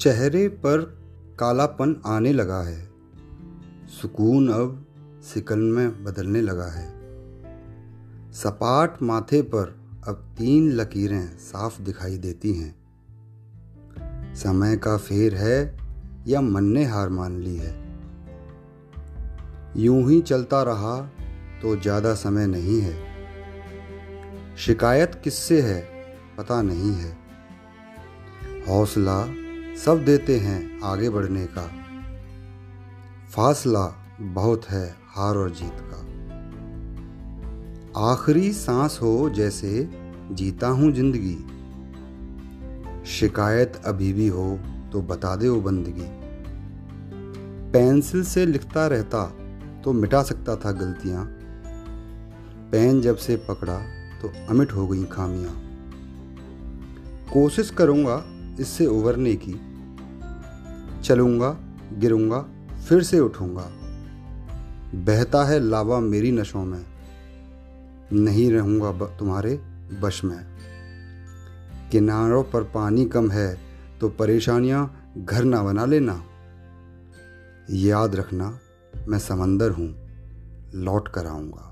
चेहरे पर कालापन आने लगा है। सुकून अब सिकन में बदलने लगा है। सपाट माथे पर अब तीन लकीरें साफ़ दिखाई देती हैं। समय का फेर है या मन ने हार मान ली है। यूँ ही चलता रहा तो ज़्यादा समय नहीं है। शिकायत किससे है पता नहीं है। हौसला सब देते हैं आगे बढ़ने का। फासला बहुत है हार और जीत का। आखिरी सांस हो जैसे जीता हूँ ज़िंदगी। शिकायत अभी भी हो तो बता दे वो बंदगी। पेंसिल से लिखता रहता तो मिटा सकता था गलतियाँ। पेन जब से पकड़ा तो अमिट हो गई खामियाँ। कोशिश करूँगा इससे उभरने की। चलूँगा, गिरूँगा, फिर से उठूँगा। बहता है लावा मेरी नशों में। नहीं रहूँगा तुम्हारे बश में। किनारों पर पानी कम है तो परेशानियाँ घर ना बना लेना। याद रखना, मैं समंदर हूँ, लौट कर आऊँगा।